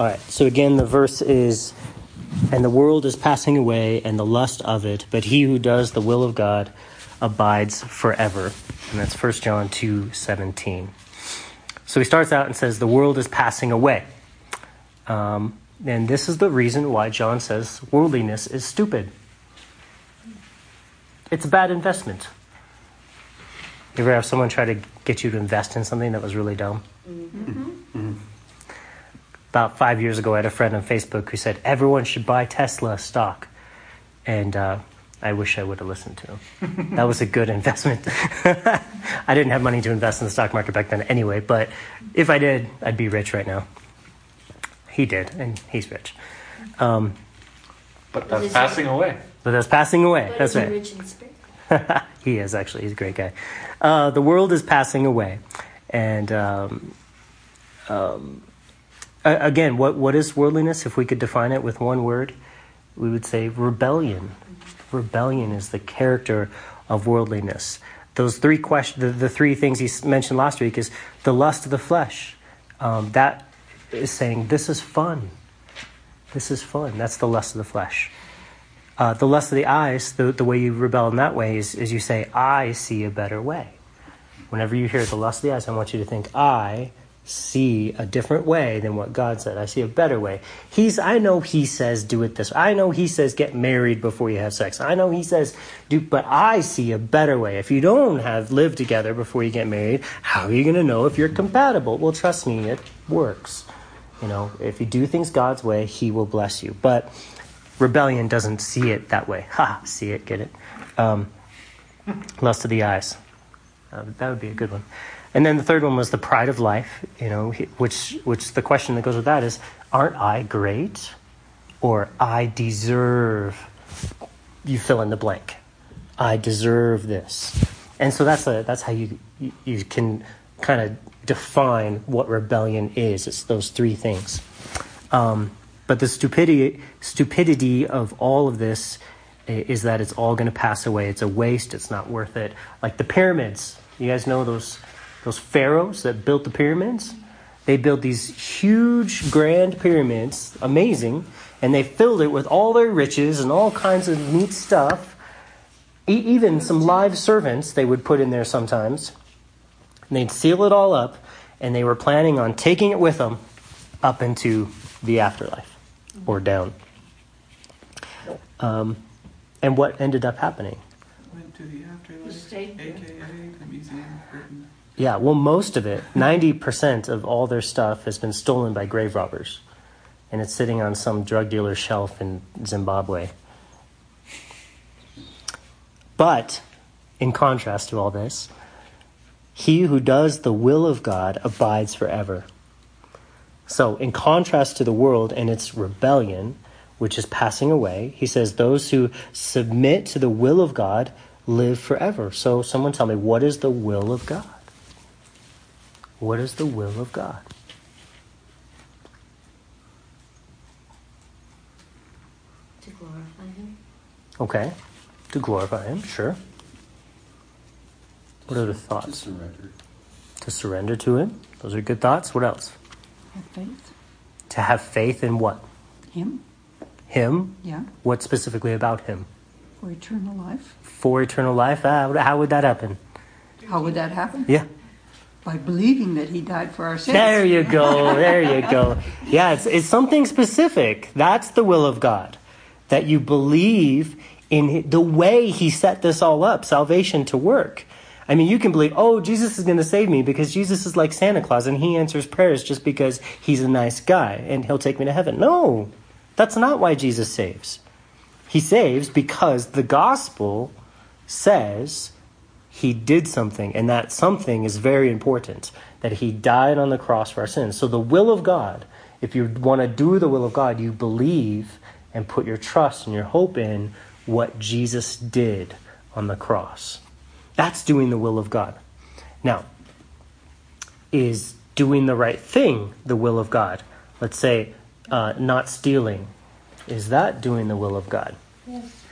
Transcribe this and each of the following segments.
All right, so again, the verse is And the world is passing away and the lust of it, but he who does the will of God abides forever. And that's 1 John 2 17. So he starts out and says, The world is passing away. Um, and this is the reason why John says worldliness is stupid. It's a bad investment. You ever have someone try to get you to invest in something that was really dumb? Mm-hmm. About five years ago, I had a friend on Facebook who said everyone should buy Tesla stock. And uh, I wish I would have listened to him. that was a good investment. I didn't have money to invest in the stock market back then anyway, but if I did, I'd be rich right now. He did, and he's rich. Um, But that's passing away. but that's passing away. But that's is he right. rich in spirit? he is actually. He's a great guy. Uh, the world is passing away, and um, um, a- again, what what is worldliness? If we could define it with one word, we would say rebellion. Rebellion is the character of worldliness. Those three question, the, the three things he mentioned last week is the lust of the flesh. Um, that is saying this is fun. This is fun. That's the lust of the flesh. Uh, the lust of the eyes, the, the way you rebel in that way is, is you say, I see a better way. Whenever you hear the lust of the eyes, I want you to think, I see a different way than what God said. I see a better way. He's, I know He says do it this way. I know He says get married before you have sex. I know He says do, but I see a better way. If you don't have lived together before you get married, how are you going to know if you're compatible? Well, trust me, it works. You know, if you do things God's way, He will bless you. But rebellion doesn't see it that way. Ha, see it, get it? Um, lust of the eyes. Uh, that would be a good one. And then the third one was the pride of life. You know, which which the question that goes with that is, aren't I great, or I deserve? You fill in the blank. I deserve this, and so that's a that's how you you, can kind of define what rebellion is. It's those three things. Um, but the stupidity stupidity of all of this is that it's all going to pass away. It's a waste. It's not worth it. Like the pyramids. You guys know those those pharaohs that built the pyramids. They built these huge, grand pyramids, amazing, and they filled it with all their riches and all kinds of neat stuff. E- even some live servants they would put in there sometimes. And they'd seal it all up, and they were planning on taking it with them up into the afterlife or down. Um, and what ended up happening? Went to the afterlife, stayed aka the Museum of Britain. Yeah, well, most of it, 90% of all their stuff has been stolen by grave robbers. And it's sitting on some drug dealer's shelf in Zimbabwe. But, in contrast to all this, he who does the will of God abides forever. So, in contrast to the world and its rebellion, which is passing away, he says, those who submit to the will of God live forever. So, someone tell me, what is the will of God? What is the will of God? To glorify him. Okay. To glorify Him, sure. What are the thoughts? To thoughts? surrender. To surrender to Him. Those are good thoughts. What else? Have faith. To have faith in what? Him, Him. yeah, What specifically about Him? for eternal life. For eternal life. Ah, how would that happen? How would that happen? Yeah. By believing that he died for our sins. There you go. There you go. It's, it's something specific. That's the will of God. That you believe in the way He set this all up, salvation to work. I mean, you can believe, oh, Jesus is going to save me because Jesus is like Santa Claus and He answers prayers just because He's a nice guy and He'll take me to heaven. No, that's not why Jesus saves. He saves because the gospel says he did something, and that something is very important that he died on the cross for our sins. So, the will of God, if you want to do the will of God, you believe and put your trust and your hope in what Jesus did on the cross. That's doing the will of God. Now, is doing the right thing the will of God? Let's say uh, not stealing. Is that doing the will of God? Yes.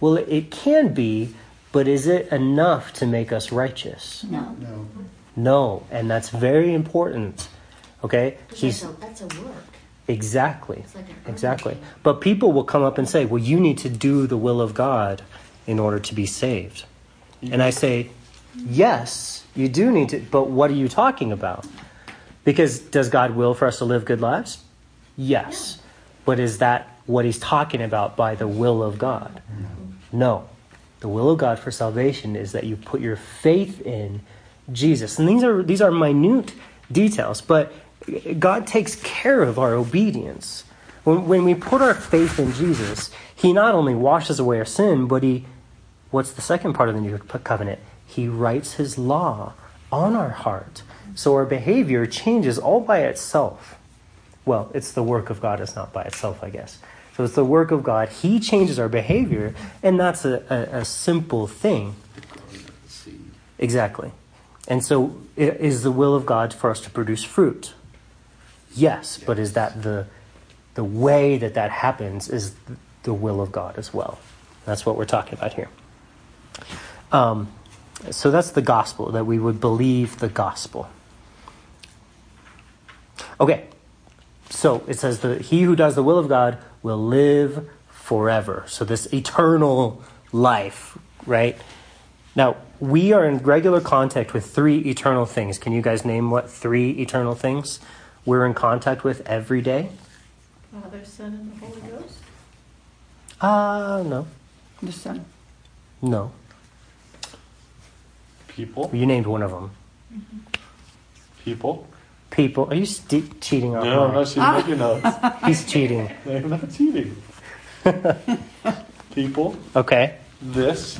Well, it can be, but is it enough to make us righteous? No. No. No, and that's very important. Okay? Because He's That's a, that's a work. Exactly. Like Exactly. But people will come up and say, well, you need to do the will of God in order to be saved. And I say, yes, you do need to, but what are you talking about? Because does God will for us to live good lives? Yes. But is that what he's talking about by the will of God? No. The will of God for salvation is that you put your faith in Jesus. And these are these are minute details, but God takes care of our obedience. When, when we put our faith in Jesus, he not only washes away our sin, but he what's the second part of the new covenant? He writes his law on our heart. So our behavior changes all by itself. Well, it's the work of God, it's not by itself, I guess. So it's the work of God. He changes our behavior, and that's a, a, a simple thing. Exactly. And so, i- is the will of God for us to produce fruit? Yes, but is that the the way that that happens is the will of God as well? That's what we're talking about here. Um, so that's the gospel that we would believe the gospel. Okay, so it says that he who does the will of God will live forever. So this eternal life, right? Now, we are in regular contact with three eternal things. Can you guys name what three eternal things we're in contact with every day? Father, Son, and the Holy Ghost? Uh, no. The Son. No. People? You named one of them. People? People. Are you st- cheating on No, I'm me? not cheating. Making notes. He's cheating. I'm not cheating. People? Okay. This?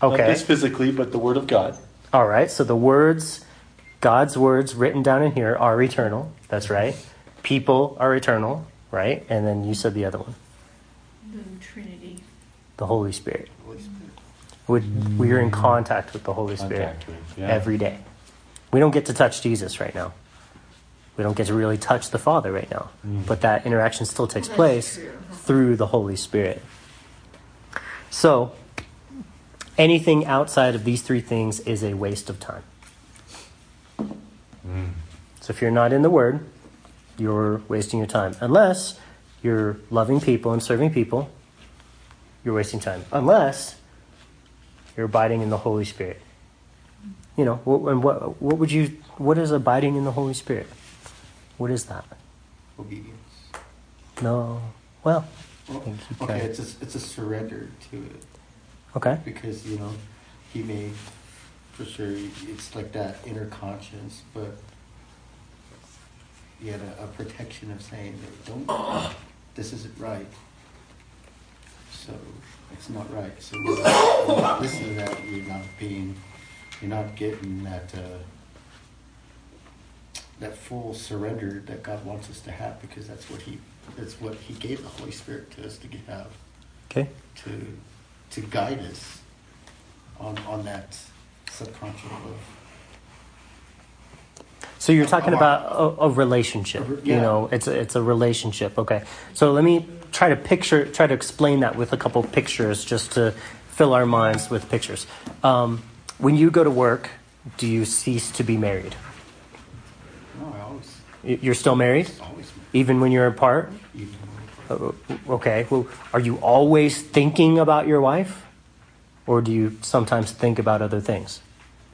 Not Okay. this physically, but the Word of God. All right. So the words, God's words written down in here are eternal. That's right. People are eternal, right? And then you said the other one, The Trinity. the Holy Spirit. Would we are in contact with the Holy Spirit Contact with, yeah. every day. We don't get to touch Jesus right now. We don't get to really touch the Father right now. Mm. But that interaction still takes That's place true. through the Holy Spirit. So, anything outside of these three things is a waste of time. Mm. So, if you're not in the Word, you're wasting your time. Unless you're loving people and serving people, you're wasting time. Unless you're abiding in the Holy Spirit. You know, what, and what, what would you, what is abiding in the Holy Spirit? What is that? Obedience. No. Well, Well, okay, it's a, it's a surrender to it okay. because you know he may for sure it's like that inner conscience, but he had a, a protection of saying that don't this isn't right. So it's not right. So when you listen to that, you're not being, you're not getting that uh, that full surrender that God wants us to have because that's what he that's what he gave the Holy Spirit to us to have Okay. to to guide us on on that subconscious level. So you're talking about a, a relationship. Re- You know, it's a, it's a relationship. Okay. So let me try to picture, try to explain that with a couple pictures, just to fill our minds with pictures. Um, when you go to work, do you cease to be married? No, I always You're still married, always even when you're apart. even Uh, Okay. Well, are you always thinking about your wife, or do you sometimes think about other things?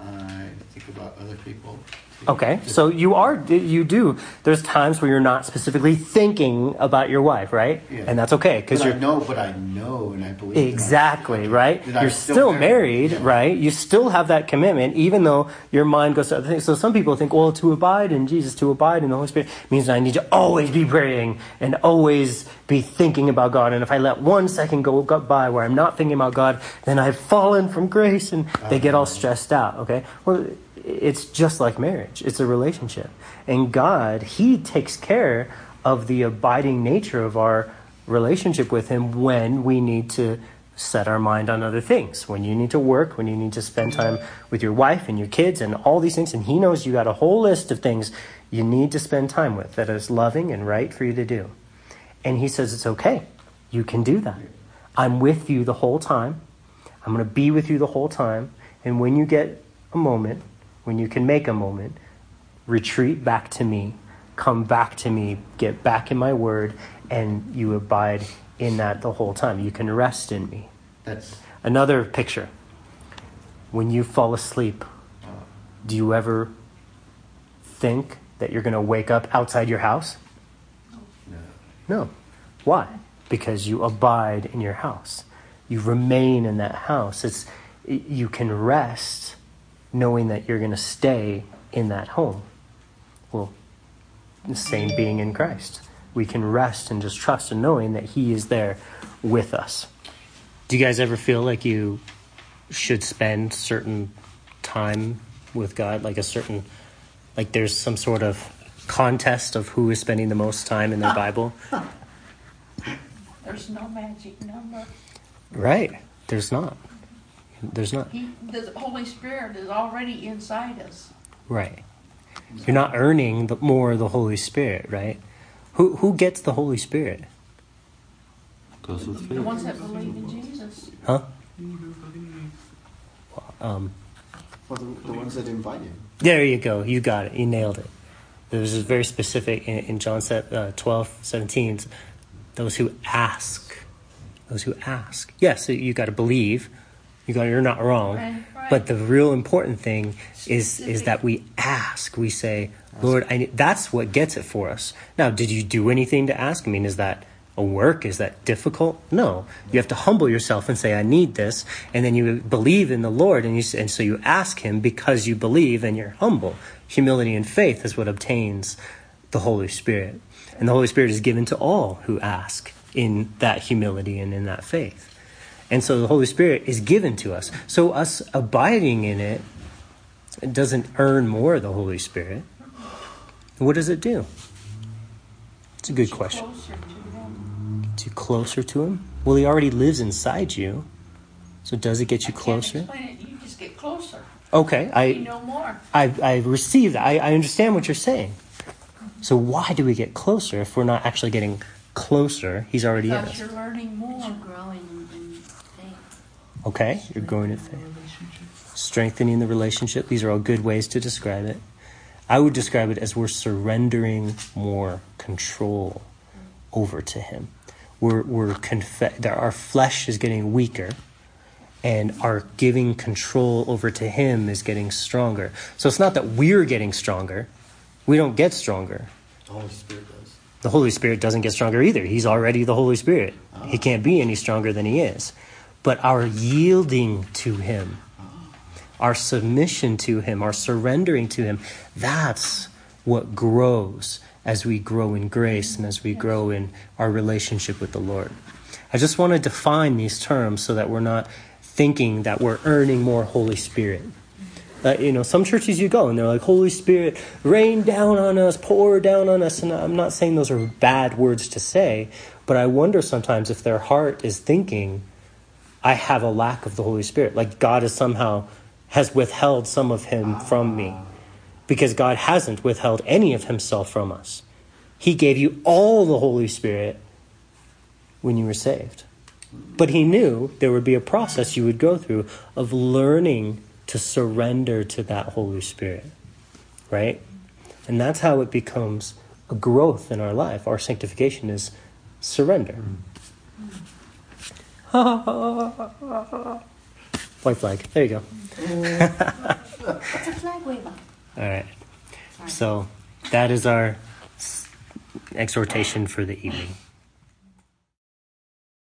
I think about other people. Okay, so you are you do. There's times where you're not specifically thinking about your wife, right? Yeah. And that's okay because you're know, but I know, and I believe. that I'm- exactly right. that You're still married, Yeah. right? You still have that commitment, even though your mind goes to other things. So some people think, well, to abide in Jesus, to abide in the Holy Spirit means I need to always be praying and always be thinking about God. And if I let one second go by where I'm not thinking about God, then I've fallen from grace, and they get all stressed out. Okay, well, it's just like marriage; it's a relationship, and God, He takes care of the abiding nature of our relationship with Him when we need to set our mind on other things. When you need to work, when you need to spend time with your wife and your kids and all these things, and He knows you got a whole list of things you need to spend time with that is loving and right for you to do. And He says it's okay. You can do that. I'm with you the whole time. I'm going to be with you the whole time. And when you get a moment, when you can make a moment, retreat back to me come back to me, get back in my word, and you abide in that the whole time. You can rest in me. That's Another picture. When you fall asleep, do you ever think that you're going to wake up outside your house? no. No. Why? Because you abide in your house. You remain in that house. It's you can rest knowing that you're going to stay in that home. Well, the same being in Christ. We can rest and just trust in knowing that he is there with us. Do you guys ever feel like you should spend certain time with God like a certain like there's some sort of contest of who is spending the most time in their Bible? There's no magic number. Right. There's not. There's not. He, the Holy Spirit is already inside us. Right. You're not earning the, more of the Holy Spirit, right? Who who gets the Holy Spirit? Goes with The ones that believe in Jesus. Huh? You who believe. Um, For the, the ones that invite him. there you go. You got it. You nailed it. There's a very specific in, in John se- uh, 12, 17. Those who ask. Those who ask. Yes, you got to believe. You got. You're not wrong. Right, right. But the real important thing is is that we ask. We say, Lord, I need, that's what gets it for us. Now, did you do anything to ask? I mean, is that a work? Is that difficult? No. You have to humble yourself and say, I need this, and then you believe in the Lord, and you and so you ask Him because you believe and you're humble. Humility and faith is what obtains the Holy Spirit, and the Holy Spirit is given to all who ask in that humility and in that faith. And so the Holy Spirit is given to us. So us abiding in it, it doesn't earn more of the Holy Spirit. What does it do? It's a good question. Closer to Him. Gets you closer to Him? Well, He already lives inside you. So does it get you I closer? Can't explain it. You just get closer. Okay, You I, know more. I, I receive that. I, I understand what you're saying. So why do we get closer if we're not actually getting closer? He's already in us. you're learning more. Growing in, in faith. Okay, you're going in faith. Strengthening the relationship. These are all good ways to describe it. I would describe it as we're surrendering more control over to Him. We're, we're conf- that our flesh is getting weaker, and our giving control over to Him is getting stronger. So it's not that we're getting stronger, we don't get stronger. The Holy Spirit does. The Holy Spirit doesn't get stronger either. He's already the Holy Spirit. He ah. can't be any stronger than He is. But our yielding to Him, our submission to Him, our surrendering to Him, that's what grows as we grow in grace and as we grow in our relationship with the Lord. I just want to define these terms so that we're not thinking that we're earning more Holy Spirit. Uh, you know, some churches you go and they're like, Holy Spirit, rain down on us, pour down on us. And I'm not saying those are bad words to say, but I wonder sometimes if their heart is thinking, I have a lack of the Holy Spirit. Like God is somehow has withheld some of him from me. Because God hasn't withheld any of himself from us. He gave you all the Holy Spirit when you were saved. But he knew there would be a process you would go through of learning to surrender to that Holy Spirit. Right? And that's how it becomes a growth in our life. Our sanctification is surrender. White flag. There you go. What's a flag wave on? All right. Sorry. So that is our exhortation for the evening.